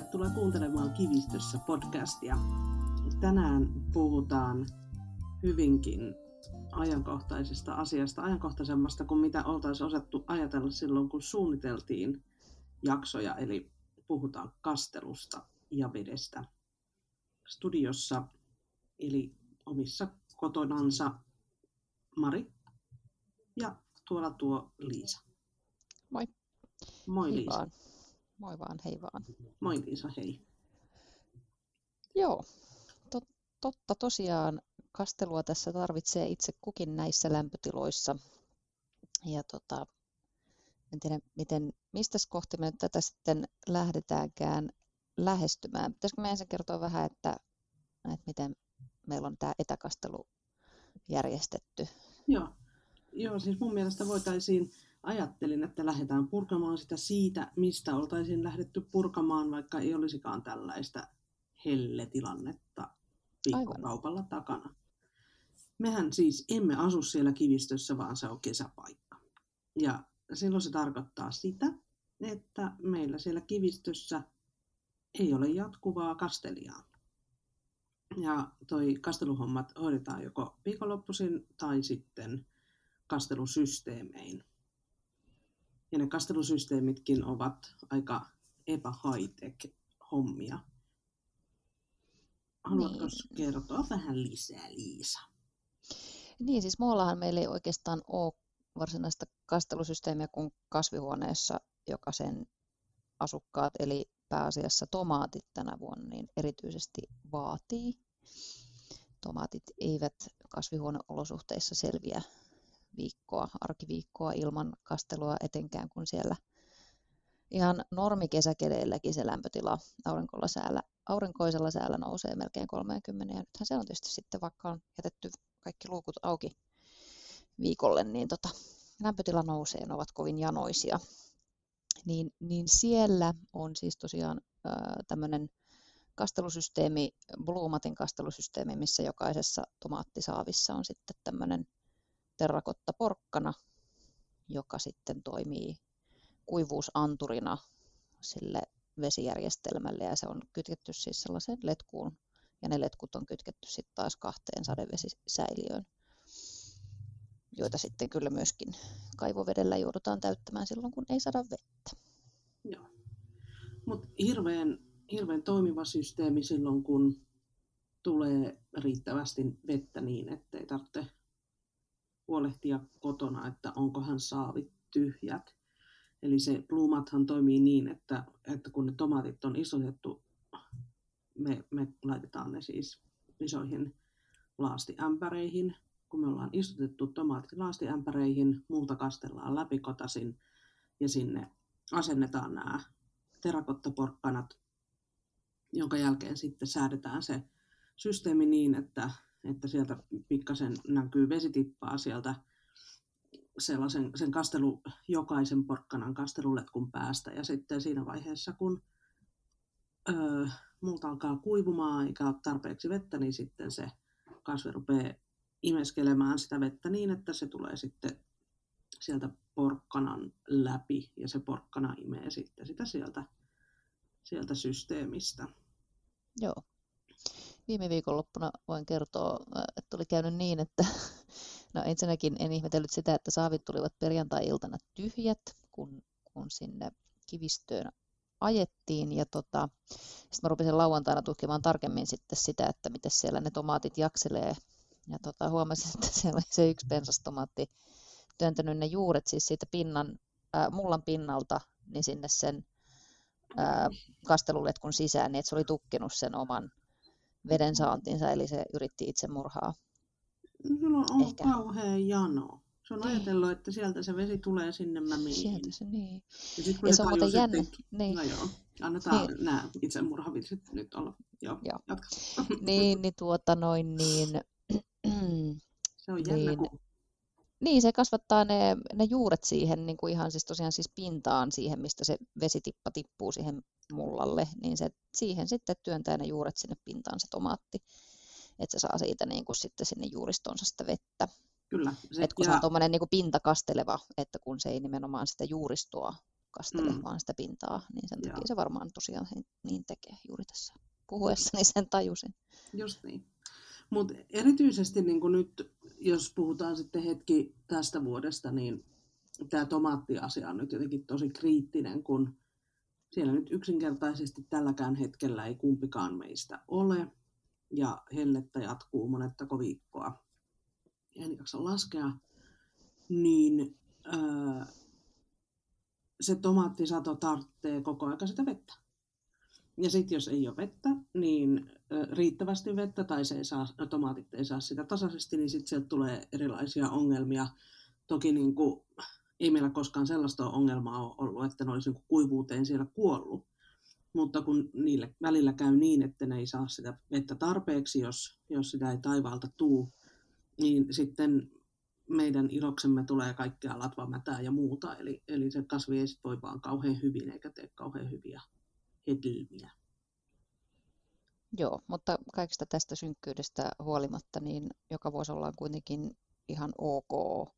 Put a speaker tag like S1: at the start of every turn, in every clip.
S1: tervetuloa kuuntelemaan Kivistössä podcastia. Tänään puhutaan hyvinkin ajankohtaisesta asiasta, ajankohtaisemmasta kuin mitä oltaisiin osattu ajatella silloin, kun suunniteltiin jaksoja, eli puhutaan kastelusta ja vedestä. Studiossa, eli omissa kotonansa Mari ja tuolla tuo Liisa.
S2: Moi.
S1: Moi
S2: hei
S1: Liisa.
S2: Vaan. Moi vaan, hei vaan.
S1: Moi Liisa, hei.
S2: Joo, tot, totta tosiaan kastelua tässä tarvitsee itse kukin näissä lämpötiloissa. Ja tota, en tiedä, miten, mistä kohti me nyt tätä sitten lähdetäänkään lähestymään. Pitäisikö me ensin kertoa vähän, että, että miten meillä on tämä etäkastelu järjestetty?
S1: Joo. Joo, siis mun mielestä voitaisiin, ajattelin, että lähdetään purkamaan sitä siitä, mistä oltaisiin lähdetty purkamaan, vaikka ei olisikaan tällaista helletilannetta viikkokaupalla Aivan. takana. Mehän siis emme asu siellä kivistössä, vaan se on kesäpaikka. Ja silloin se tarkoittaa sitä, että meillä siellä kivistössä ei ole jatkuvaa kastelijaa. Ja toi kasteluhommat hoidetaan joko viikonloppuisin tai sitten kastelusysteemein. Ja ne kastelusysteemitkin ovat aika epä high hommia. Haluatko niin. kertoa vähän lisää, Liisa?
S2: Niin, siis muuallahan meillä ei oikeastaan ole varsinaista kastelusysteemiä kuin kasvihuoneessa, joka sen asukkaat, eli pääasiassa tomaatit tänä vuonna, niin erityisesti vaatii. Tomaatit eivät kasvihuoneolosuhteissa selviä viikkoa, arkiviikkoa ilman kastelua, etenkään kun siellä ihan normikesäkeleilläkin se lämpötila aurinkolla säällä, aurinkoisella säällä nousee melkein 30. Ja nythän se on tietysti sitten, vaikka on jätetty kaikki luukut auki viikolle, niin tota, lämpötila nousee, ne ovat kovin janoisia. Niin, niin siellä on siis tosiaan tämmöinen kastelusysteemi, Bluematin kastelusysteemi, missä jokaisessa tomaattisaavissa on sitten tämmöinen terrakotta porkkana, joka sitten toimii kuivuusanturina sille vesijärjestelmälle ja se on kytketty siis sellaiseen letkuun ja ne letkut on kytketty sitten taas kahteen sadevesisäiliöön, joita sitten kyllä myöskin kaivovedellä joudutaan täyttämään silloin, kun ei saada vettä.
S1: Joo. Mutta hirveän, hirveän toimiva systeemi silloin, kun tulee riittävästi vettä niin, ettei tarvitse huolehtia kotona, että onkohan saavit tyhjät. Eli se plumathan toimii niin, että, että kun ne tomaatit on isotettu, me, me laitetaan ne siis isoihin laastiämpäreihin. Kun me ollaan istutettu tomaatit laastiämpäreihin, muuta kastellaan läpikotasin ja sinne asennetaan nämä terakottaporkkanat, jonka jälkeen sitten säädetään se systeemi niin, että että sieltä pikkasen näkyy vesitippaa sieltä sellaisen sen kastelu, jokaisen porkkanan kasteluletkun päästä. Ja sitten siinä vaiheessa, kun öö, multa alkaa kuivumaan eikä ole tarpeeksi vettä, niin sitten se kasvi rupeaa imeskelemään sitä vettä niin, että se tulee sitten sieltä porkkanan läpi ja se porkkana imee sitten sitä sieltä, sieltä systeemistä.
S2: Joo viime viikonloppuna voin kertoa, että oli käynyt niin, että no ensinnäkin en ihmetellyt sitä, että saavit tulivat perjantai-iltana tyhjät, kun, kun sinne kivistöön ajettiin. Ja tota, sitten mä rupesin lauantaina tutkimaan tarkemmin sitten sitä, että miten siellä ne tomaatit jakselee. Ja tota, huomasin, että siellä oli se yksi pensastomaatti työntänyt ne juuret siis siitä pinnan, äh, mullan pinnalta niin sinne sen äh, kasteluletkun sisään, niin että se oli tukkinut sen oman veden saantinsa, eli se yritti itsemurhaa.
S1: No, sulla on Ehkä. kauhean jano. Se on niin. ajatellut, että sieltä se vesi tulee sinne mämiin.
S2: Sieltä se, niin.
S1: Ja, sit, kun ja se on muuten jännä. Että, niin. No joo, annetaan niin. nämä itsemurhavitsit nyt olla. Joo, joo. jatka.
S2: niin, niin tuota noin, niin...
S1: se on jännä, niin, kun
S2: niin, se kasvattaa ne, ne juuret siihen niin kuin ihan siis tosiaan siis pintaan siihen, mistä se vesitippa tippuu siihen mullalle, niin se siihen sitten työntää ne juuret sinne pintaan se tomaatti, että se saa siitä niin kuin sitten sinne juuristonsa sitä vettä.
S1: Kyllä.
S2: Se, Et kun ja... se on tuommoinen niin pintakasteleva, että kun se ei nimenomaan sitä juuristoa kastele
S1: Mm.
S2: vaan sitä pintaa, niin sen takia
S1: Joo.
S2: se varmaan tosiaan niin tekee juuri tässä puhuessani sen tajusin.
S1: Just niin. Mutta erityisesti niin nyt, jos puhutaan sitten hetki tästä vuodesta, niin tämä tomaattiasia on nyt jotenkin tosi kriittinen, kun siellä nyt yksinkertaisesti tälläkään hetkellä ei kumpikaan meistä ole, ja hellettä jatkuu monettako viikkoa. En jaksa laskea. Niin ää, se tomaattisato tarvitsee koko ajan sitä vettä. Ja sitten jos ei ole vettä, niin riittävästi vettä tai se ei saa, no, tomaatit ei saa sitä tasaisesti, niin sitten sieltä tulee erilaisia ongelmia. Toki niin kuin, ei meillä koskaan sellaista ongelmaa ole ollut, että ne olisi niin kuivuuteen siellä kuollut. Mutta kun niille välillä käy niin, että ne ei saa sitä vettä tarpeeksi, jos, jos sitä ei taivaalta tuu, niin sitten meidän iloksemme tulee kaikkea latvamätää ja muuta. Eli, eli se kasvi ei voi vaan kauhean hyvin eikä tee kauhean hyviä hedelmiä.
S2: Joo, mutta kaikesta tästä synkkyydestä huolimatta, niin joka vuosi ollaan kuitenkin ihan ok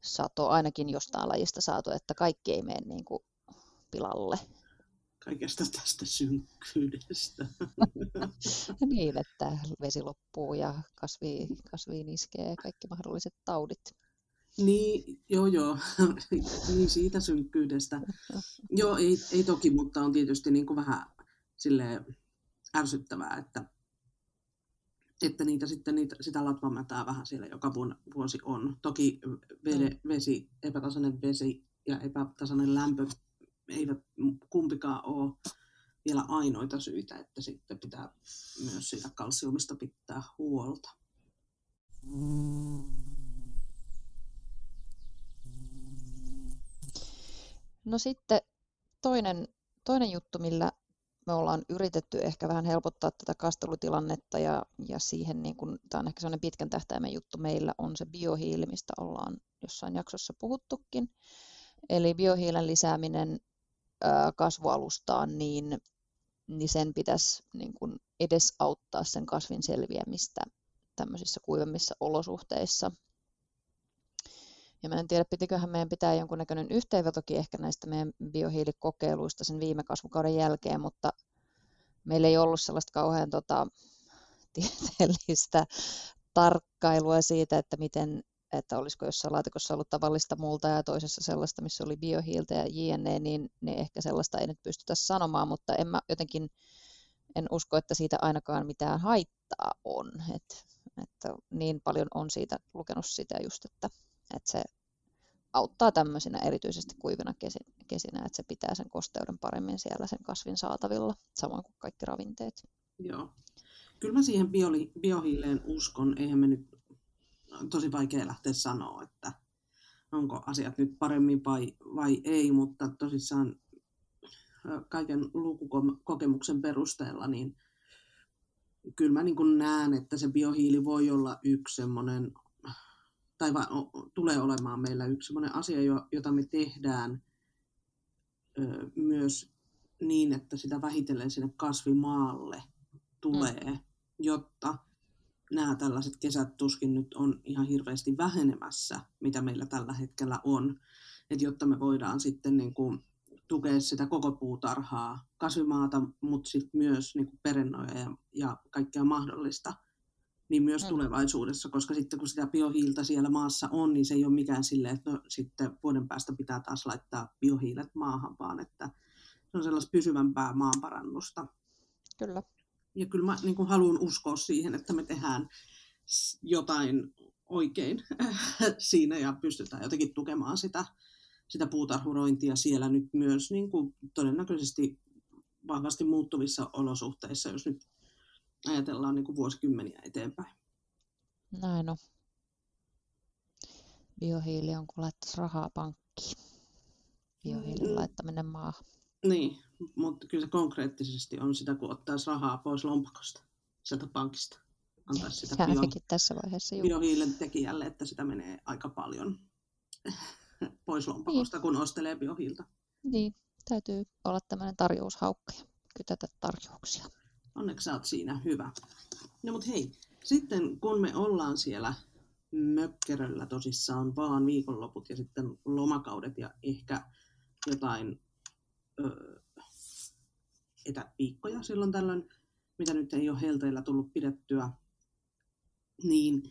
S2: sato, ainakin jostain lajista saatu, että kaikki ei mene niin kuin pilalle.
S1: Kaikesta tästä synkkyydestä.
S2: Niin, että vesi loppuu ja kasvi, kasviin iskee kaikki mahdolliset taudit.
S1: Niin, joo joo, niin siitä synkkyydestä. Joo, ei, ei toki, mutta on tietysti niin kuin vähän silleen ärsyttävää, että, että niitä sitten niitä, sitä latvamätää vähän siellä joka vuosi on. Toki vede, vesi, epätasainen vesi ja epätasainen lämpö eivät kumpikaan ole vielä ainoita syitä, että sitten pitää myös siitä kalsiumista pitää huolta.
S2: No sitten toinen, toinen juttu, millä me ollaan yritetty ehkä vähän helpottaa tätä kastelutilannetta ja, ja siihen, niin kun, tämä on ehkä sellainen pitkän tähtäimen juttu meillä, on se biohiili, mistä ollaan jossain jaksossa puhuttukin. Eli biohiilen lisääminen ää, kasvualustaan, niin, niin sen pitäisi niin kun edesauttaa sen kasvin selviämistä tämmöisissä kuivemmissa olosuhteissa. Ja mä en tiedä, pitiköhän meidän pitää jonkunnäköinen yhteenvetokin ehkä näistä meidän biohiilikokeiluista sen viime kasvukauden jälkeen, mutta meillä ei ollut sellaista kauhean tota, tieteellistä tarkkailua siitä, että miten että olisiko jossain laatikossa ollut tavallista multa ja toisessa sellaista, missä oli biohiiltä ja jne, niin, niin ehkä sellaista ei nyt pystytä sanomaan, mutta en mä jotenkin en usko, että siitä ainakaan mitään haittaa on. Et, että niin paljon on siitä lukenut sitä just, että, että se auttaa tämmöisinä erityisesti kuivina kesinä, että se pitää sen kosteuden paremmin siellä sen kasvin saatavilla, samoin kuin kaikki ravinteet.
S1: Joo. Kyllä mä siihen bioli, biohiileen uskon. Eihän me nyt, tosi vaikea lähteä sanoa, että onko asiat nyt paremmin vai, vai ei, mutta tosissaan kaiken lukukokemuksen perusteella, niin kyllä mä niin näen, että se biohiili voi olla yksi semmoinen, tai va, tulee olemaan meillä yksi semmoinen asia, jota me tehdään ö, myös niin, että sitä vähitellen sinne kasvimaalle tulee, mm. jotta nämä tällaiset kesät tuskin nyt on ihan hirveästi vähenemässä, mitä meillä tällä hetkellä on, että jotta me voidaan sitten niin kuin tukea sitä koko puutarhaa, kasvimaata, mutta sitten myös niin kuin perennoja ja, ja kaikkea mahdollista, niin myös mm. tulevaisuudessa, koska sitten kun sitä biohiiltä siellä maassa on, niin se ei ole mikään silleen, että no, sitten vuoden päästä pitää taas laittaa biohiilet maahan, vaan että se on sellaista pysyvämpää maanparannusta.
S2: Kyllä.
S1: Ja kyllä mä niin kuin haluan uskoa siihen, että me tehdään jotain oikein siinä ja pystytään jotenkin tukemaan sitä, sitä puutarhurointia siellä nyt myös niin kuin todennäköisesti vahvasti muuttuvissa olosuhteissa, jos nyt ajatellaan niin kuin vuosikymmeniä eteenpäin.
S2: Näin on. Biohiili on kun laittaisi rahaa pankkiin. Biohiilin mm. laittaminen maahan.
S1: Niin, mutta kyllä se konkreettisesti on sitä, kun ottaisi rahaa pois lompakosta, sieltä pankista. Antaisi sitä bio,
S2: tässä vaiheessa,
S1: juu. biohiilen tekijälle, että sitä menee aika paljon pois lompakosta, niin. kun ostelee biohiiltä.
S2: Niin, täytyy olla tämmöinen tarjoushaukka ja kytätä tarjouksia.
S1: Onneksi sä oot siinä hyvä. No mut hei, sitten kun me ollaan siellä mökkeröllä tosissaan vaan viikonloput ja sitten lomakaudet ja ehkä jotain ö, etäviikkoja silloin tällöin, mitä nyt ei ole helteillä tullut pidettyä, niin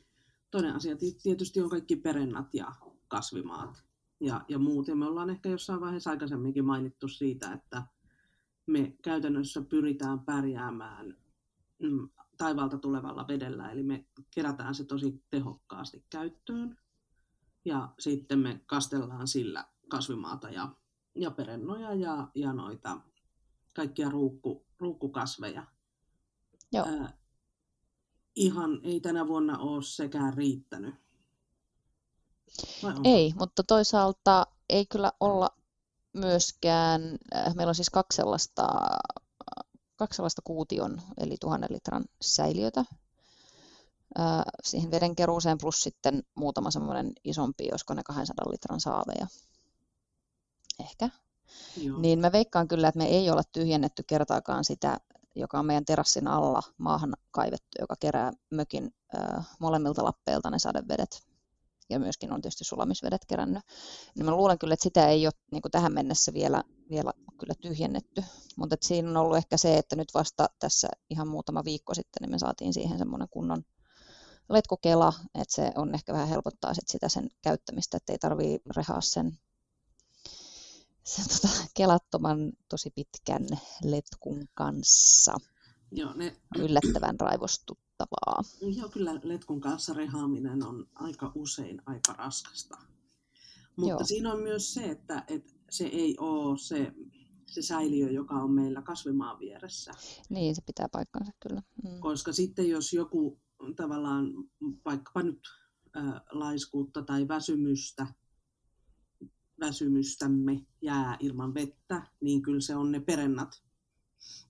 S1: toinen asia tietysti on kaikki perennat ja kasvimaat ja, ja muut. Ja me ollaan ehkä jossain vaiheessa aikaisemminkin mainittu siitä, että me käytännössä pyritään pärjäämään mm, taivaalta tulevalla vedellä, eli me kerätään se tosi tehokkaasti käyttöön ja sitten me kastellaan sillä kasvimaata ja, ja perennoja ja, ja noita kaikkia ruukku, ruukkukasveja.
S2: Joo.
S1: Äh, ihan ei tänä vuonna ole sekään riittänyt.
S2: Ei, mutta toisaalta ei kyllä olla myöskään, äh, meillä on siis kaksi sellaista, kaksi sellaista kuution, eli tuhannen litran säiliötä äh, siihen vedenkeruuseen, plus sitten muutama semmoinen isompi, josko ne 200 litran saaveja. Ehkä. Joo. Niin mä veikkaan kyllä, että me ei olla tyhjennetty kertaakaan sitä, joka on meidän terassin alla maahan kaivettu, joka kerää mökin äh, molemmilta lappeilta ne sadevedet ja myöskin on tietysti sulamisvedet kerännyt. Niin mä luulen kyllä, että sitä ei ole niin kuin tähän mennessä vielä, vielä kyllä tyhjennetty. Mutta siinä on ollut ehkä se, että nyt vasta tässä ihan muutama viikko sitten niin me saatiin siihen semmoinen kunnon letkukela, että se on ehkä vähän helpottaa sit sitä sen käyttämistä, että ei tarvii rehaa sen, sen tota, kelattoman tosi pitkän letkun kanssa.
S1: Joo, ne...
S2: Yllättävän raivostu, helpottavaa.
S1: Joo, kyllä letkun kanssa rehaaminen on aika usein aika raskasta. Mutta Joo. siinä on myös se, että, että se ei ole se, se säiliö, joka on meillä kasvimaan vieressä.
S2: Niin, se pitää paikkansa kyllä.
S1: Mm. Koska sitten jos joku tavallaan vaikkapa nyt äh, laiskuutta tai väsymystä, väsymystämme jää ilman vettä, niin kyllä se on ne perennat,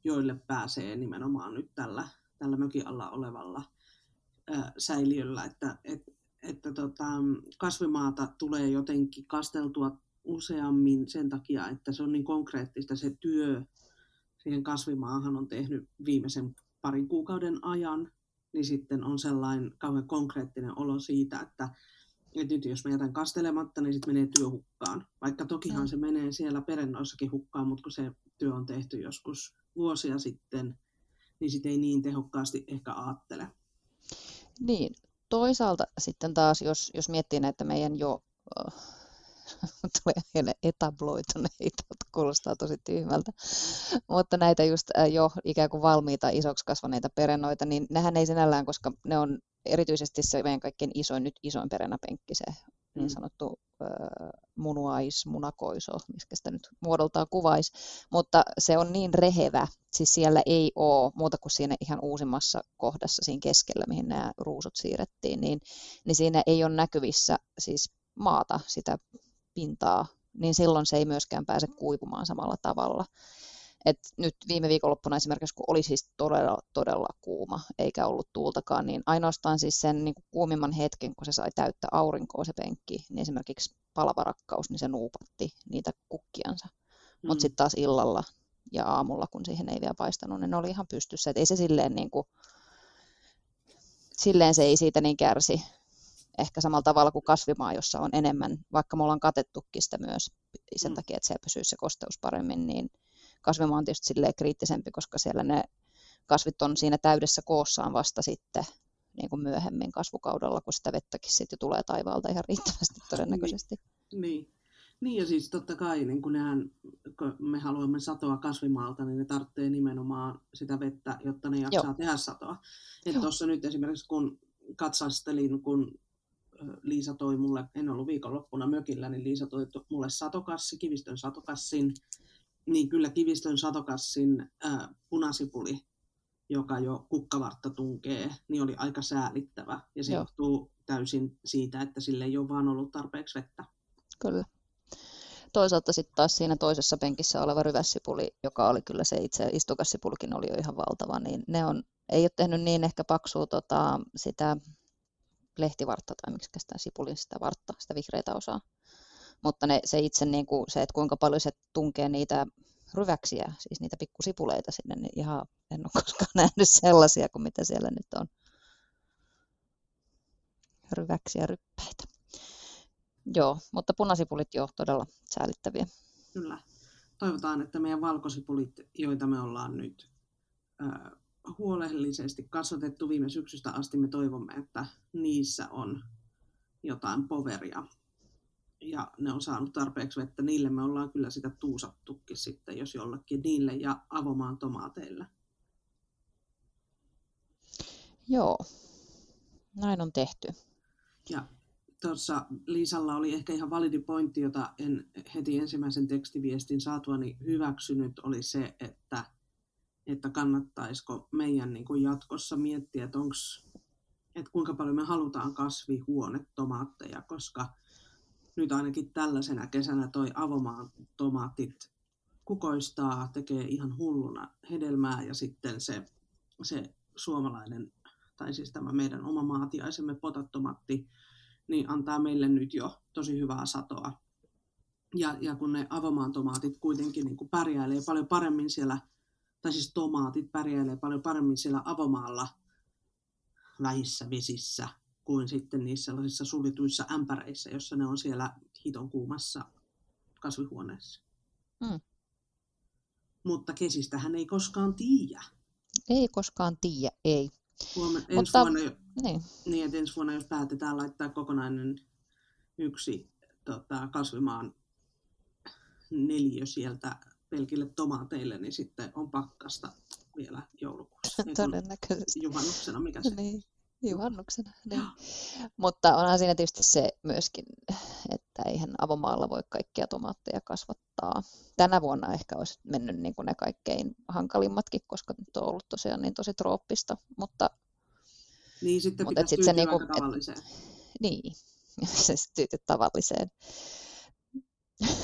S1: joille pääsee nimenomaan nyt tällä tällä mökin alla olevalla ää, säiliöllä, että, et, että tota, kasvimaata tulee jotenkin kasteltua useammin sen takia, että se on niin konkreettista se työ. Siihen kasvimaahan on tehnyt viimeisen parin kuukauden ajan, niin sitten on sellainen kauhean konkreettinen olo siitä, että, että nyt jos mä jätän kastelematta, niin sitten menee työ hukkaan. Vaikka tokihan mm. se menee siellä perennoissakin hukkaan, mutta kun se työ on tehty joskus vuosia sitten, niin sitten ei niin tehokkaasti ehkä ajattele.
S2: Niin, toisaalta sitten taas, jos, jos miettii näitä meidän jo uh, tulee etabloituneita, kuulostaa tosi tyhmältä, mutta näitä just uh, jo ikään kuin valmiita isoksi kasvaneita perennoita, niin nehän ei sinällään, koska ne on erityisesti se meidän kaikkein isoin, nyt isoin perenäpenkki, se niin mm. sanottu munuaismunakoiso, miskä sitä nyt muodoltaan kuvaisi, mutta se on niin rehevä, siis siellä ei ole muuta kuin siinä ihan uusimmassa kohdassa siinä keskellä, mihin nämä ruusut siirrettiin, niin, niin siinä ei ole näkyvissä siis maata, sitä pintaa, niin silloin se ei myöskään pääse kuivumaan samalla tavalla. Et nyt viime viikonloppuna esimerkiksi, kun oli siis todella, todella kuuma, eikä ollut tuultakaan, niin ainoastaan siis sen niin kuin kuumimman hetken, kun se sai täyttä aurinkoa se penkki, niin esimerkiksi palavarakkaus, niin se nuupatti niitä kukkiansa. Mm. Mutta sitten taas illalla ja aamulla, kun siihen ei vielä paistanut, niin ne oli ihan pystyssä. Et ei se silleen, niin kuin, silleen se ei siitä niin kärsi. Ehkä samalla tavalla kuin kasvimaa, jossa on enemmän, vaikka me ollaan katettukin sitä myös sen mm. takia, että siellä pysyy se kosteus paremmin, niin kasvimaa on tietysti kriittisempi, koska siellä ne kasvit on siinä täydessä koossaan vasta sitten niin kuin myöhemmin kasvukaudella, kun sitä vettäkin sitten tulee taivaalta ihan riittävästi todennäköisesti.
S1: Niin, niin. niin ja siis totta kai, niin kun, nehän, kun me haluamme satoa kasvimaalta, niin ne tarvitsee nimenomaan sitä vettä, jotta ne jaksaa Joo. tehdä satoa. Tuossa nyt esimerkiksi kun katsastelin, kun Liisa toi mulle, en ollut viikonloppuna mökillä, niin Liisa toi mulle satokassi, kivistön satokassin, niin kyllä kivistön satokassin ää, punasipuli, joka jo kukkavartta tunkee, niin oli aika säälittävä. Ja se Joo. johtuu täysin siitä, että sille ei ole vaan ollut tarpeeksi vettä.
S2: Kyllä. Toisaalta sitten taas siinä toisessa penkissä oleva ryvässipuli, joka oli kyllä se itse istukassipulkin oli jo ihan valtava, niin ne on, ei ole tehnyt niin ehkä paksua tota, sitä lehtivartta tai miksi sitä sipulin sitä vartta, sitä vihreitä osaa mutta ne, se itse niin kuin, se, että kuinka paljon se tunkee niitä ryväksiä, siis niitä pikkusipuleita sinne, niin ihan en ole koskaan nähnyt sellaisia kuin mitä siellä nyt on. Ryväksiä ryppäitä. Joo, mutta punasipulit jo todella säälittäviä.
S1: Kyllä. Toivotaan, että meidän valkosipulit, joita me ollaan nyt äh, huolellisesti kasvatettu viime syksystä asti, me toivomme, että niissä on jotain poveria ja ne on saanut tarpeeksi vettä. Niille me ollaan kyllä sitä tuusattukin sitten, jos jollekin niille ja avomaan tomaateille.
S2: Joo, näin on tehty.
S1: Ja tuossa Liisalla oli ehkä ihan validi pointti, jota en heti ensimmäisen tekstiviestin saatuani hyväksynyt, oli se, että, että kannattaisiko meidän niin kuin jatkossa miettiä, että, onks, että kuinka paljon me halutaan kasvihuonetomaatteja, koska nyt ainakin tällaisena kesänä toi avomaan tomaatit kukoistaa, tekee ihan hulluna hedelmää ja sitten se, se suomalainen, tai siis tämä meidän oma maatiaisemme potattomatti, niin antaa meille nyt jo tosi hyvää satoa. Ja, ja kun ne avomaan tomaatit kuitenkin niin kuin pärjäilee paljon paremmin siellä, tai siis tomaatit pärjäilee paljon paremmin siellä avomaalla vähissä vesissä kuin sitten niissä sellaisissa sulituissa ämpäreissä, jossa ne on siellä hiton kuumassa kasvihuoneessa. Mm. Mutta kesistähän ei koskaan tiedä.
S2: Ei koskaan tiedä, ei.
S1: Huomen, ensi, Mutta, vuonna, niin. Niin, että ensi vuonna, jos päätetään laittaa kokonainen yksi tota, kasvimaan neliö sieltä pelkille tomaateille, niin sitten on pakkasta vielä joulukuussa.
S2: Todennäköisesti.
S1: Juhannuksena, mikä se
S2: niin. Juhannuksena, niin. Mutta onhan siinä tietysti se myöskin, että eihän avomaalla voi kaikkia tomaatteja kasvattaa. Tänä vuonna ehkä olisi mennyt niin kuin ne kaikkein hankalimmatkin, koska nyt on ollut tosiaan niin tosi trooppista, mutta
S1: niin, sitten mutta pitäisi sit se niinku, tavalliseen. Et,
S2: niin, se tyytyy tavalliseen.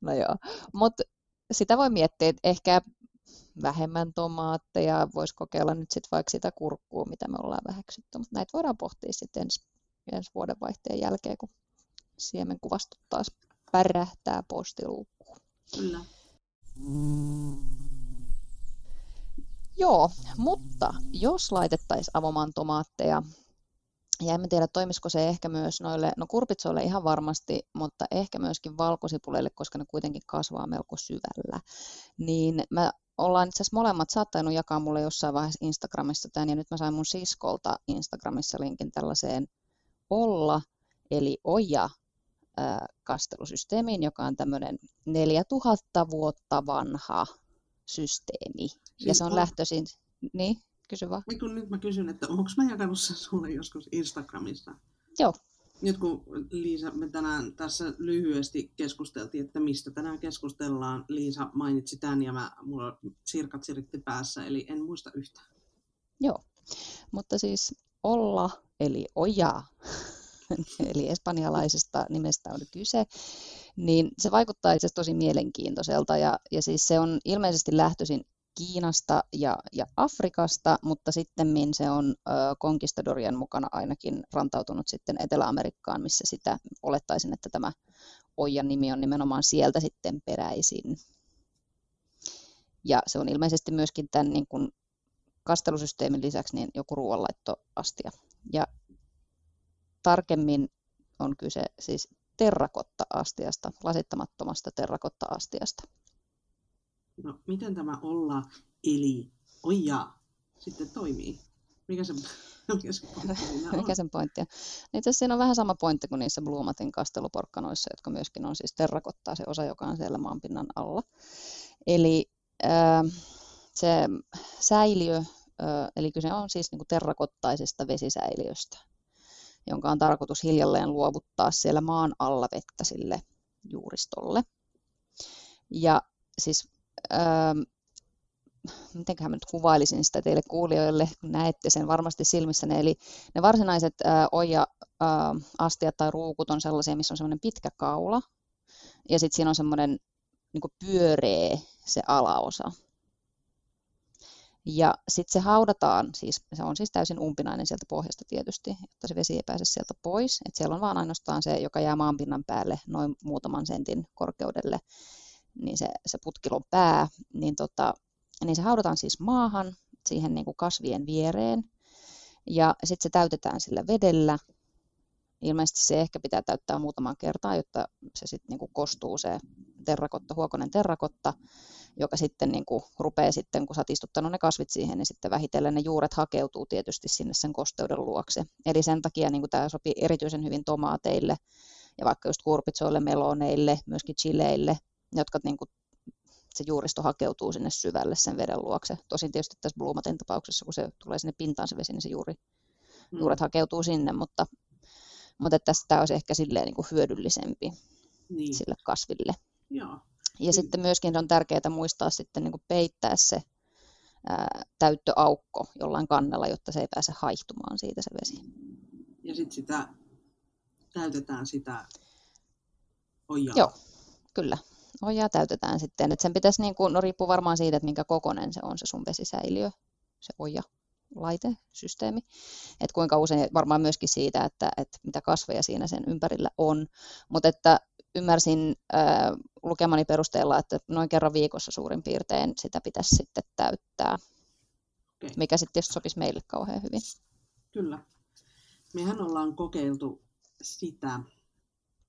S2: no joo, mutta sitä voi miettiä, että ehkä vähemmän tomaatteja, voisi kokeilla nyt sitten vaikka sitä kurkkua, mitä me ollaan väheksytty, mutta näitä voidaan pohtia sitten ensi, ensi vuodenvaihteen jälkeen, kun siemenkuvastot taas pärähtää postiluukkuun.
S1: Kyllä.
S2: Joo, mutta jos laitettaisiin avomaan tomaatteja, ja en tiedä toimisiko se ehkä myös noille, no kurpitsoille ihan varmasti, mutta ehkä myöskin valkosipuleille, koska ne kuitenkin kasvaa melko syvällä, niin mä ollaan itse asiassa molemmat saattanut jakaa mulle jossain vaiheessa Instagramissa tämän, ja nyt mä sain mun siskolta Instagramissa linkin tällaiseen olla, eli oja kastelusysteemiin, joka on tämmöinen 4000 vuotta vanha systeemi. Siis ja se on on lähtöisin... Niin, kysy vaan.
S1: Niin kun nyt mä kysyn, että onko mä jakanut sen sulle joskus Instagramissa?
S2: Joo.
S1: Nyt kun Liisa, me tänään tässä lyhyesti keskusteltiin, että mistä tänään keskustellaan, Liisa mainitsi tämän ja mä, mulla sirkat siritti päässä, eli en muista yhtään.
S2: Joo, mutta siis olla, eli oja, eli espanjalaisesta nimestä on kyse, niin se vaikuttaa itse asiassa tosi mielenkiintoiselta ja, ja siis se on ilmeisesti lähtöisin Kiinasta ja, ja Afrikasta, mutta sitten se on ö, konkistadorien mukana ainakin rantautunut sitten Etelä-Amerikkaan, missä sitä olettaisin, että tämä Oijan nimi on nimenomaan sieltä sitten peräisin. Ja se on ilmeisesti myöskin tämän niin kuin kastelusysteemin lisäksi niin joku ruoanlaittoastia. Ja tarkemmin on kyse siis terrakotta-astiasta, lasittamattomasta terrakotta-astiasta.
S1: No, miten tämä olla, eli oja, sitten toimii? Mikä se, mikä se pointti
S2: Mikä sen pointti on? Niin itse siinä on vähän sama pointti kuin niissä Blumatin kasteluporkkanoissa, jotka myöskin on siis terrakottaa se osa, joka on siellä maanpinnan alla. Eli äh, se säiliö, äh, eli kyse on siis niin kuin terrakottaisesta vesisäiliöstä, jonka on tarkoitus hiljalleen luovuttaa siellä maan alla vettä sille juuristolle. Ja siis ähm, mitenköhän mä nyt kuvailisin sitä teille kuulijoille, kun näette sen varmasti silmissänne. Eli ne varsinaiset äh, oja-astiat tai ruukut on sellaisia, missä on semmoinen pitkä kaula, ja sitten siinä on semmoinen niin pyöreä se alaosa. Ja sitten se haudataan, siis se on siis täysin umpinainen sieltä pohjasta tietysti, jotta se vesi ei pääse sieltä pois. Et siellä on vaan ainoastaan se, joka jää maanpinnan päälle noin muutaman sentin korkeudelle, niin se, se putkilon pää, niin, tota, niin se haudataan siis maahan siihen niin kuin kasvien viereen. Ja sitten se täytetään sillä vedellä. ilmeisesti se ehkä pitää täyttää muutaman kertaa, jotta se sitten niin kuin kostuu se terrakotta, huokonen terrakotta, joka sitten niin kuin rupeaa sitten, kun sä oot istuttanut ne kasvit siihen, niin sitten vähitellen ne juuret hakeutuu tietysti sinne sen kosteuden luokse. Eli sen takia niin kuin tämä sopii erityisen hyvin tomaateille ja vaikka just kurpitsoille, meloneille, myöskin chileille, jotka niin kuin se juuristo hakeutuu sinne syvälle sen veden luokse. Tosin tietysti tässä Blumaten tapauksessa, kun se tulee sinne pintaan se vesi, niin se juuri, mm. juuret hakeutuu sinne, mutta, mutta että tämä olisi ehkä silleen niin kuin hyödyllisempi niin. sille kasville.
S1: Joo.
S2: Ja sitten myöskin on tärkeää muistaa sitten niin kuin peittää se ää, täyttöaukko jollain kannella, jotta se ei pääse haihtumaan siitä se vesi.
S1: Ja sitten sitä täytetään sitä ojaa.
S2: Joo, kyllä. Ojaa täytetään sitten. Et sen pitäisi, niin kuin, no riippuu varmaan siitä, että minkä kokonen se on se sun vesisäiliö, se oja laite, systeemi. Että kuinka usein, varmaan myöskin siitä, että, että mitä kasveja siinä sen ympärillä on. Mutta että ymmärsin äh, lukemani perusteella, että noin kerran viikossa suurin piirtein sitä pitäisi sitten täyttää, okay. mikä sitten tietysti sopisi meille kauhean hyvin.
S1: Kyllä. Mehän ollaan kokeiltu sitä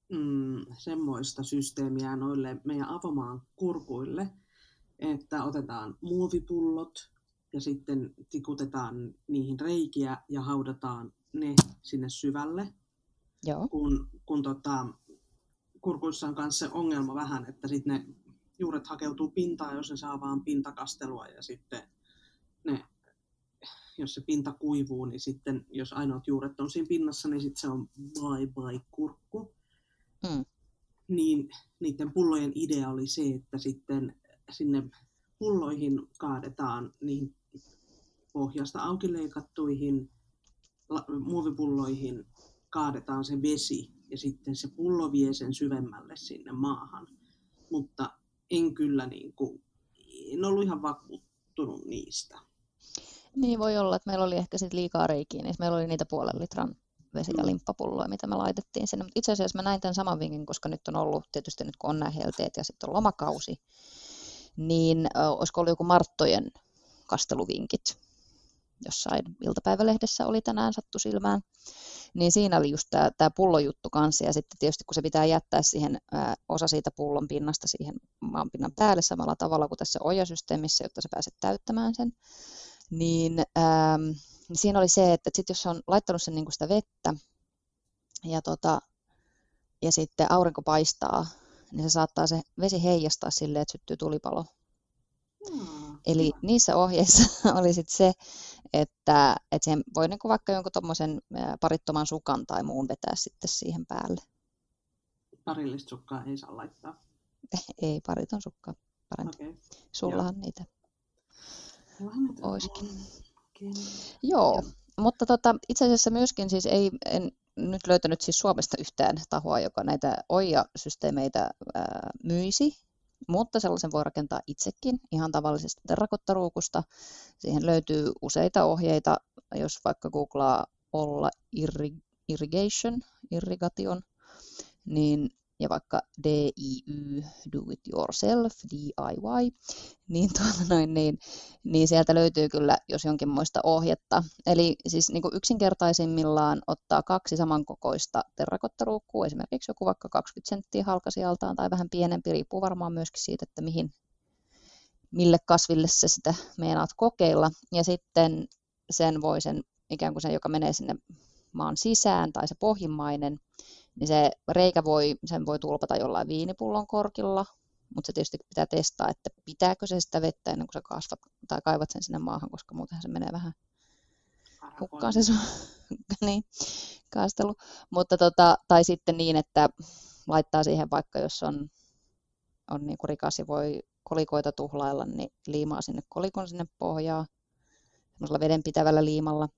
S1: mm, semmoista systeemiä noille meidän avomaan kurkuille, että otetaan muovipullot ja sitten tikutetaan niihin reikiä ja haudataan ne sinne syvälle.
S2: Joo.
S1: Kun, kun tota, kurkuissa on myös se ongelma vähän, että sitten ne juuret hakeutuu pintaan, jos ne saa vaan pintakastelua ja sitten ne, jos se pinta kuivuu, niin sitten jos ainoat juuret on siinä pinnassa, niin sitten se on bye bye kurkku. Mm. Niin niiden pullojen idea oli se, että sitten sinne pulloihin kaadetaan niin pohjasta auki leikattuihin muovipulloihin kaadetaan se vesi ja sitten se pullo vie sen syvemmälle sinne maahan. Mutta en kyllä niin kuin, en ollut ihan vakuuttunut niistä.
S2: Niin voi olla, että meillä oli ehkä sit liikaa reikiä, niin meillä oli niitä puolen litran vesi- ja mm. limppapulloja, mitä me laitettiin sinne. Mutta itse asiassa mä näin tämän saman vinkin, koska nyt on ollut, tietysti nyt kun on nämä helteet ja sitten on lomakausi, niin ö, olisiko ollut joku Marttojen kasteluvinkit jossain iltapäivälehdessä oli tänään sattu silmään niin siinä oli just tämä, pullojuttu kanssa, ja sitten tietysti kun se pitää jättää siihen ää, osa siitä pullon pinnasta siihen maanpinnan päälle samalla tavalla kuin tässä ojasysteemissä, jotta se pääset täyttämään sen, niin niin siinä oli se, että sit jos on laittanut sen niin kuin sitä vettä, ja, tota, ja sitten aurinko paistaa, niin se saattaa se vesi heijastaa silleen, että syttyy tulipalo. Hmm. Eli niissä ohjeissa oli sit se, että, että siihen voi niin kuin vaikka jonkun tuommoisen parittoman sukan tai muun vetää sitten siihen päälle.
S1: Parillista sukkaa ei saa laittaa?
S2: ei, pariton sukkaa. Parempi. Okay. Sullahan Joo. niitä Joo, Joo. mutta tota, itse asiassa myöskin siis ei, en nyt löytänyt siis Suomesta yhtään tahoa, joka näitä OIA-systeemeitä ää, myisi, mutta sellaisen voi rakentaa itsekin ihan tavallisesta terrakottaruukusta. Siihen löytyy useita ohjeita, jos vaikka googlaa olla irrigation, irrigation, niin ja vaikka DIY, do it yourself, DIY, niin, tuota noin, niin, niin sieltä löytyy kyllä jos jonkinmoista ohjetta. Eli siis niin kuin yksinkertaisimmillaan ottaa kaksi samankokoista terrakottaruukkua, esimerkiksi joku vaikka 20 senttiä halkasijaltaan tai vähän pienempi, riippuu varmaan myöskin siitä, että mihin, mille kasville se sitä meinaat kokeilla. Ja sitten sen voi sen, ikään kuin sen, joka menee sinne maan sisään tai se pohjimmainen, niin se reikä voi, sen voi tulpata jollain viinipullon korkilla, mutta se tietysti pitää testaa, että pitääkö se sitä vettä ennen kuin sä kasvat tai kaivat sen sinne maahan, koska muutenhan se menee vähän hukkaan se sun niin, kastelu. Mutta tota, tai sitten niin, että laittaa siihen vaikka, jos on, on niin kuin rikas ja voi kolikoita tuhlailla, niin liimaa sinne kolikon sinne pohjaan semmoisella vedenpitävällä liimalla.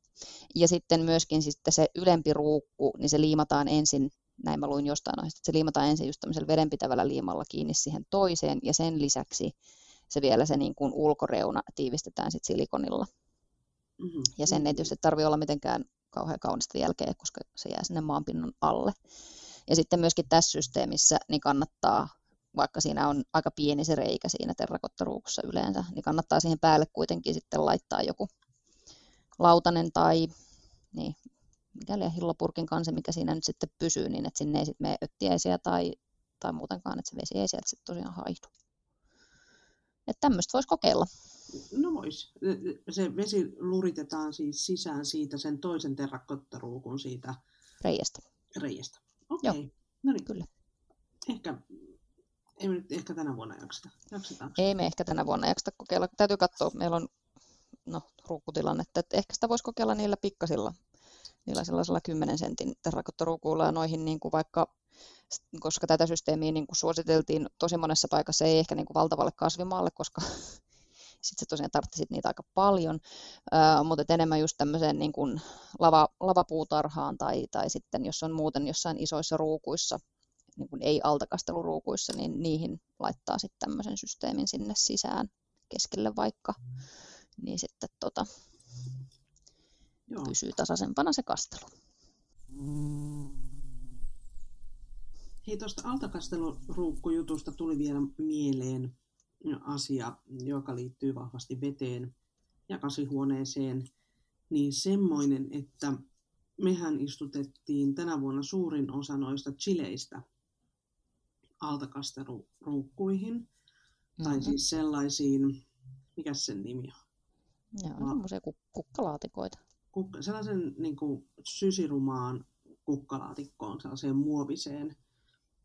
S2: Ja sitten myöskin sitten se ylempi ruukku, niin se liimataan ensin näin mä luin jostain aiheesta, että se liimataan ensin just tämmöisellä vedenpitävällä liimalla kiinni siihen toiseen, ja sen lisäksi se vielä se niin kuin ulkoreuna tiivistetään sitten silikonilla. Mm-hmm. Ja sen ei tietysti tarvitse olla mitenkään kauhean kaunista jälkeä, koska se jää sinne maanpinnan alle. Ja sitten myöskin tässä systeemissä niin kannattaa, vaikka siinä on aika pieni se reikä siinä terrakottaruukussa yleensä, niin kannattaa siihen päälle kuitenkin sitten laittaa joku lautanen tai niin, mikäli hillopurkin kanssa, mikä siinä nyt sitten pysyy, niin että sinne ei sitten mene öttiäisiä tai, tai muutenkaan, että se vesi ei sieltä sitten tosiaan haihdu. Että tämmöistä voisi kokeilla.
S1: No vois. Se vesi luritetaan siis sisään siitä sen toisen terrakottaruukun siitä
S2: reiästä.
S1: reiästä. Okei. Okay. No niin.
S2: Kyllä.
S1: Ehkä, ei me nyt ehkä tänä vuonna jakseta. Jaksetaanko?
S2: Ei me ehkä tänä vuonna jakseta kokeilla. Täytyy katsoa, meillä on no, ruukkutilannetta, että ehkä sitä voisi kokeilla niillä pikkasilla, niillä sellaisella 10 sentin terrakottaruukuilla ja noihin niin kuin vaikka koska tätä systeemiä niin kuin suositeltiin tosi monessa paikassa, ei ehkä niin kuin valtavalle kasvimaalle, koska sitten se tosiaan tarvitsisit niitä aika paljon, uh, mutta enemmän just tämmöiseen niin kuin lava, lavapuutarhaan tai, tai sitten jos on muuten jossain isoissa ruukuissa, niin kuin ei altakasteluruukuissa, niin niihin laittaa sitten tämmöisen systeemin sinne sisään keskelle vaikka, niin sitten tota, Joo. pysyy tasaisempana se kastelu.
S1: Hei, tuosta altakasteluruukkujutusta tuli vielä mieleen asia, joka liittyy vahvasti veteen ja kasvihuoneeseen, niin semmoinen, että mehän istutettiin tänä vuonna suurin osa noista chileistä altakasteluruukkuihin, mm-hmm. tai siis sellaisiin, mikä sen nimi on?
S2: Joo, Ma- semmoisia kukkalaatikoita.
S1: Kukka, sellaisen niin kuin, sysirumaan kukkalaatikkoon, sellaiseen muoviseen.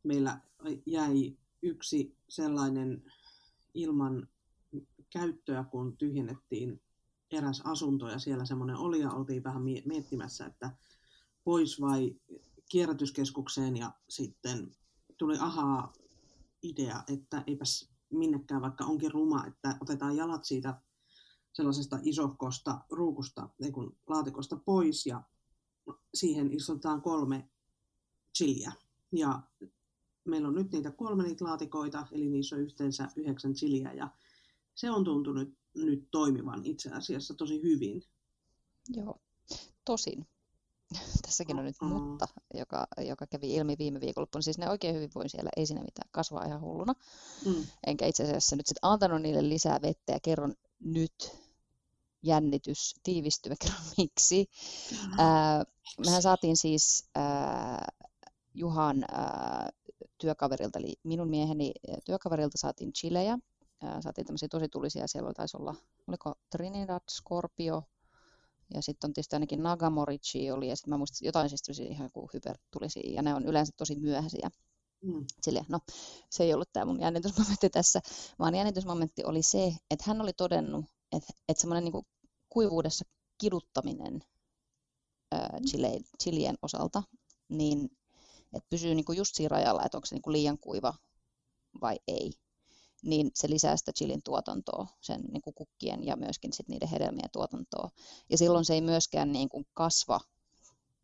S1: Meillä jäi yksi sellainen ilman käyttöä, kun tyhjennettiin eräs asunto ja siellä semmoinen oli ja oltiin vähän miettimässä, että pois vai kierrätyskeskukseen ja sitten tuli ahaa idea, että eipäs minnekään, vaikka onkin ruma, että otetaan jalat siitä sellaisesta isohkosta ruukusta, ei kun laatikosta pois ja siihen istutetaan kolme chiliä. Ja meillä on nyt niitä kolme niitä laatikoita, eli niissä on yhteensä yhdeksän chiliä ja se on tuntunut nyt toimivan itse asiassa tosi hyvin.
S2: Joo, tosin. Tässäkin on nyt mutta, joka, joka kävi ilmi viime viikonloppuna. Siis ne oikein hyvin voi siellä, ei siinä mitään, kasvaa ihan hulluna. Mm. Enkä itse asiassa nyt sitten antanut niille lisää vettä ja kerron nyt jännitys tiivistyy, miksi. Ää, mehän saatiin siis ää, Juhan ää, työkaverilta, eli minun mieheni työkaverilta saatiin chilejä. Ää, saatiin tämmöisiä tosi tulisia, siellä taisi olla, oliko Trinidad, Scorpio, ja sitten on tietysti ainakin Nagamorichi oli, ja sitten mä muistan, jotain siis ihan kuin hypertulisia, ja ne on yleensä tosi myöhäisiä. Mm. No, se ei ollut tämä mun jännitysmomentti tässä, vaan jännitysmomentti oli se, että hän oli todennut, että, että semmoinen niin kuivuudessa kiduttaminen ää, chile, chilien osalta, niin että pysyy niin kuin just siinä rajalla, että onko se niin kuin liian kuiva vai ei, niin se lisää sitä chilin tuotantoa, sen niin kuin kukkien ja myöskin sit niiden hedelmien tuotantoa. Ja silloin se ei myöskään niin kuin kasva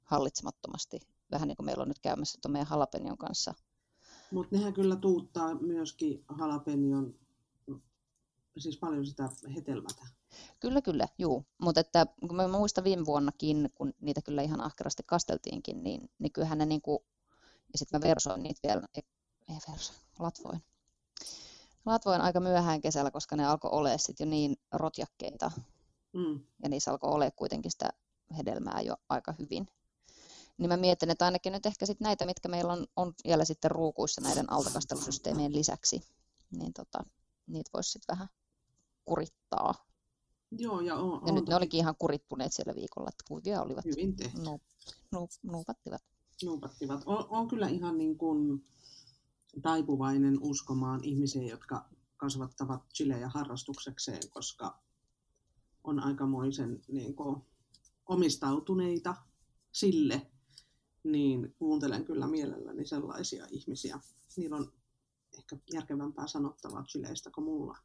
S2: hallitsemattomasti, vähän niin kuin meillä on nyt käymässä tuon meidän halapenion kanssa.
S1: Mutta nehän kyllä tuuttaa myöskin halapenion, siis paljon sitä hetelmätä.
S2: Kyllä, kyllä, juu. Mutta että kun mä muistan viime vuonnakin, kun niitä kyllä ihan ahkerasti kasteltiinkin, niin, niin kyllähän ne niin kuin ja sitten mä versoin niitä vielä, ei, ei verso, latvoin. Latvoin aika myöhään kesällä, koska ne alkoi olla sitten jo niin rotjakkeita. Mm. Ja niissä alkoi olla kuitenkin sitä hedelmää jo aika hyvin. Niin mä mietin, että ainakin nyt ehkä sitten näitä, mitkä meillä on, on vielä sitten ruukuissa näiden altakastelusysteemien lisäksi, niin tota, niitä voisi sitten vähän kurittaa.
S1: Joo, ja, on,
S2: ja on nyt toki... ne olikin ihan kurittuneet siellä viikolla, että kuivia olivat.
S1: Hyvin tehty.
S2: Nu, nu, nuupattivat
S1: nuupattivat. On, on kyllä ihan niin kuin taipuvainen uskomaan ihmisiä, jotka kasvattavat chilejä harrastuksekseen, koska on aikamoisen niin kuin, omistautuneita sille, niin kuuntelen kyllä mielelläni sellaisia ihmisiä. Niillä on ehkä järkevämpää sanottavaa chileistä kuin mulla.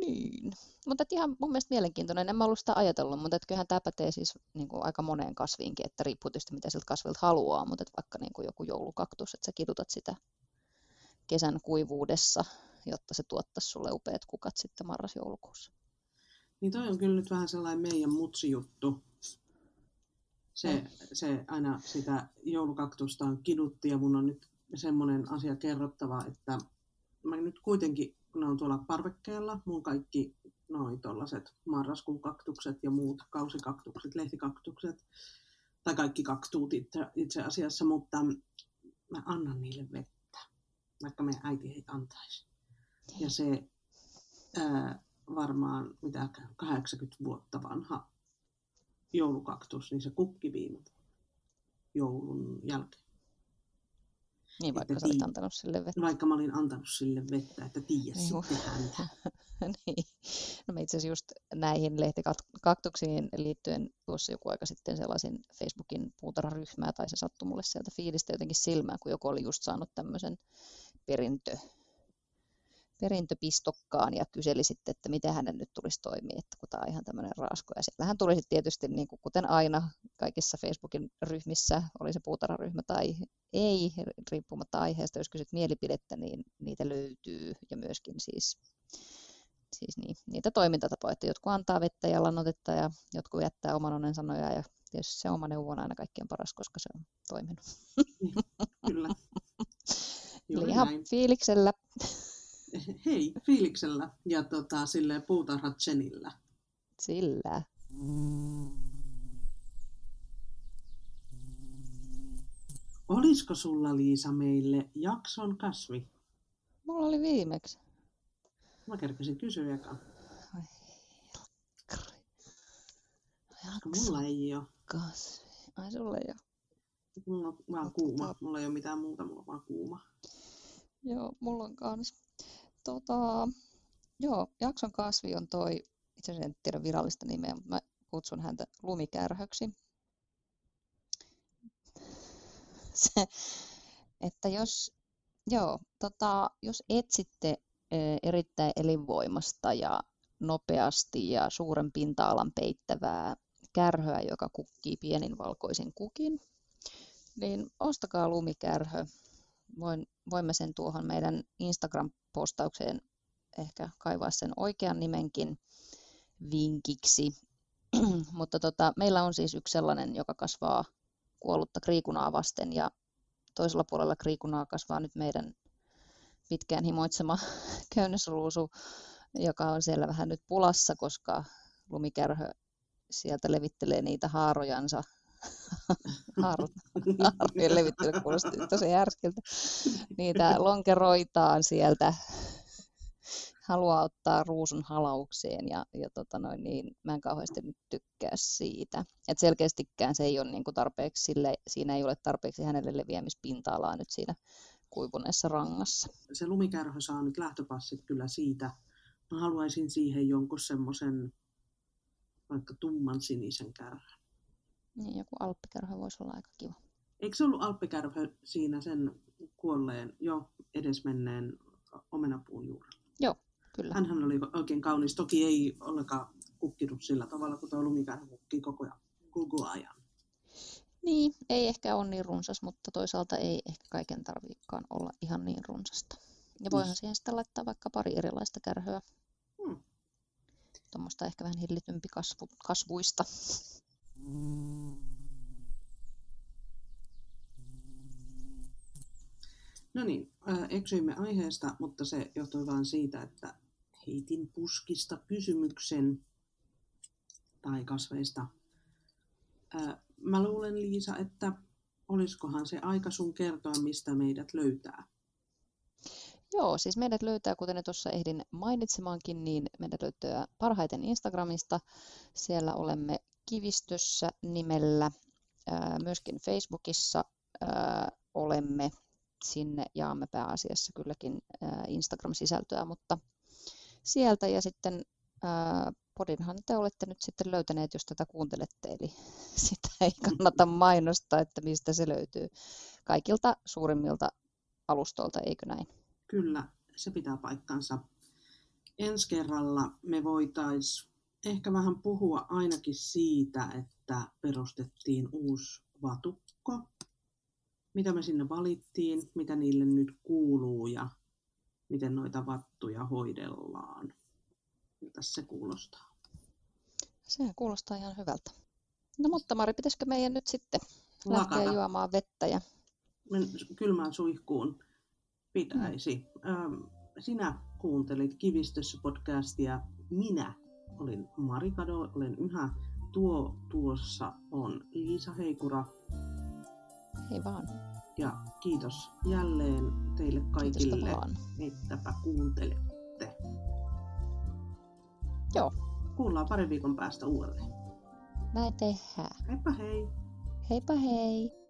S2: Niin. Mutta ihan mun mielestä mielenkiintoinen. En mä ollut sitä ajatellut, mutta että kyllähän tämä pätee siis niin kuin aika moneen kasviinkin, että riippuu tietysti mitä siltä kasvilta haluaa, mutta että vaikka niin kuin joku joulukaktus, että sä kidutat sitä kesän kuivuudessa, jotta se tuottaisi sulle upeat kukat sitten marras-joulukuussa.
S1: Niin toi on kyllä nyt vähän sellainen meidän mutsijuttu. Se, mm. se aina sitä joulukaktusta on kidutti ja mun on nyt semmoinen asia kerrottava, että mä nyt kuitenkin kun ne on tuolla parvekkeella, mun kaikki noin tuollaiset marraskuun kaktukset ja muut kausikaktukset, lehtikaktukset, tai kaikki kaktuut itse, itse asiassa, mutta mä annan niille vettä, vaikka meidän äiti ei antaisi. Ja se ää, varmaan mitä 80 vuotta vanha joulukaktus, niin se kukki viime joulun jälkeen.
S2: Niin, vaikka että sä olit antanut sille vettä.
S1: Vaikka mä olin antanut sille vettä, että tiedä niin, sitten häntä.
S2: niin. No mä itse asiassa just näihin lehtikaktuksiin liittyen tuossa joku aika sitten sellaisin Facebookin puutarharyhmää, tai se sattui mulle sieltä fiilistä jotenkin silmään, kun joku oli just saanut tämmöisen perintö, perintöpistokkaan ja kyseli sitten, että miten hänen nyt tulisi toimia, että kun tämä on ihan tämmöinen raasko. Ja siellähän tuli sitten tietysti, niin kuin kuten aina kaikissa Facebookin ryhmissä, oli se puutarharyhmä tai ei, riippumatta aiheesta, jos kysyt mielipidettä, niin niitä löytyy ja myöskin siis, siis niin, niitä toimintatapoja, että jotkut antaa vettä ja lannotetta ja jotkut jättää oman onnen sanoja ja tietysti se oma neuvo on aina kaikkein paras, koska se on toiminut.
S1: Kyllä.
S2: Eli ihan näin. fiiliksellä
S1: hei, fiiliksellä ja tota, silleen puutarhat Jenillä.
S2: Sillä.
S1: Olisiko sulla Liisa meille jakson kasvi?
S2: Mulla oli viimeksi.
S1: Mä kerkesin kysyä eka. Mulla ei ole.
S2: Kasvi. Ai sulla ei ole.
S1: Mulla on vaan kuuma. Mulla ei ole mitään muuta, mulla on vaan kuuma.
S2: Joo, mulla on kans. Tota, joo, jakson kasvi on toi, itse asiassa en tiedä virallista nimeä, mutta mä kutsun häntä lumikärhöksi. Se, että jos, joo, tota, jos etsitte erittäin elinvoimasta ja nopeasti ja suuren pinta-alan peittävää kärhöä, joka kukkii pienin valkoisin kukin, niin ostakaa lumikärhö. Voin, voimme sen tuohon meidän Instagram-postaukseen ehkä kaivaa sen oikean nimenkin vinkiksi. Mutta tota, meillä on siis yksi sellainen, joka kasvaa kuollutta kriikunaa vasten ja toisella puolella kriikunaa kasvaa nyt meidän pitkään himoitsema köynnösruusu, joka on siellä vähän nyt pulassa, koska lumikärhö sieltä levittelee niitä haarojansa Haarojen levittely kuulosti tosi härskiltä. Niitä lonkeroitaan sieltä haluaa ottaa ruusun halaukseen ja, ja tota noin, niin mä en kauheasti nyt tykkää siitä. Et selkeästikään se ei ole niin kuin tarpeeksi, sille, siinä ei ole tarpeeksi hänelle leviämispinta-alaa nyt siinä kuivuneessa rangassa.
S1: Se lumikärhö saa nyt lähtöpassit kyllä siitä. Mä haluaisin siihen jonkun semmoisen vaikka tumman sinisen kärhän.
S2: Niin, joku alppikärhö voisi olla aika kiva.
S1: Eikö se ollut alppikärhö siinä sen kuolleen, jo edesmenneen omenapuun juurella?
S2: Joo, kyllä.
S1: Hänhän oli oikein kaunis. Toki ei ollenkaan kukkinut sillä tavalla, kun tuo lumikärhö kukkii koko, ajan, koko ajan.
S2: Niin, ei ehkä ole niin runsas, mutta toisaalta ei ehkä kaiken tarviikaan olla ihan niin runsasta. Ja voihan niin. siihen sitten laittaa vaikka pari erilaista kärhöä. Hmm. Tuommoista ehkä vähän hillitympi kasvu, kasvuista.
S1: No niin, eksyimme aiheesta, mutta se johtui vain siitä, että heitin puskista kysymyksen tai kasveista. Mä luulen, Liisa, että olisikohan se aika sun kertoa, mistä meidät löytää.
S2: Joo, siis meidät löytää, kuten tuossa ehdin mainitsemaankin, niin meidät löytää parhaiten Instagramista. Siellä olemme Kivistössä nimellä. Myöskin Facebookissa olemme. Sinne jaamme pääasiassa kylläkin Instagram-sisältöä, mutta sieltä ja sitten podinhan te olette nyt sitten löytäneet, jos tätä kuuntelette, eli sitä ei kannata mainostaa, että mistä se löytyy. Kaikilta suurimmilta alustoilta, eikö näin?
S1: Kyllä, se pitää paikkansa. Ensi kerralla me voitaisiin ehkä vähän puhua ainakin siitä, että perustettiin uusi vatukko. Mitä me sinne valittiin, mitä niille nyt kuuluu ja miten noita vattuja hoidellaan. Miltä se kuulostaa?
S2: Sehän kuulostaa ihan hyvältä. No mutta Mari, pitäisikö meidän nyt sitten Lakata. lähteä juomaan vettä? Ja...
S1: Kylmään suihkuun pitäisi. Mm. Sinä kuuntelit Kivistössä podcastia. Minä olin Marikado, olen yhä tuo tuossa on Liisa Heikura.
S2: Hei vaan.
S1: Ja kiitos jälleen teille kaikille, ettäpä kuuntelette.
S2: Joo,
S1: Kuullaan parin viikon päästä uudelleen.
S2: näin tehdään.
S1: Heippa hei!
S2: Heippa hei!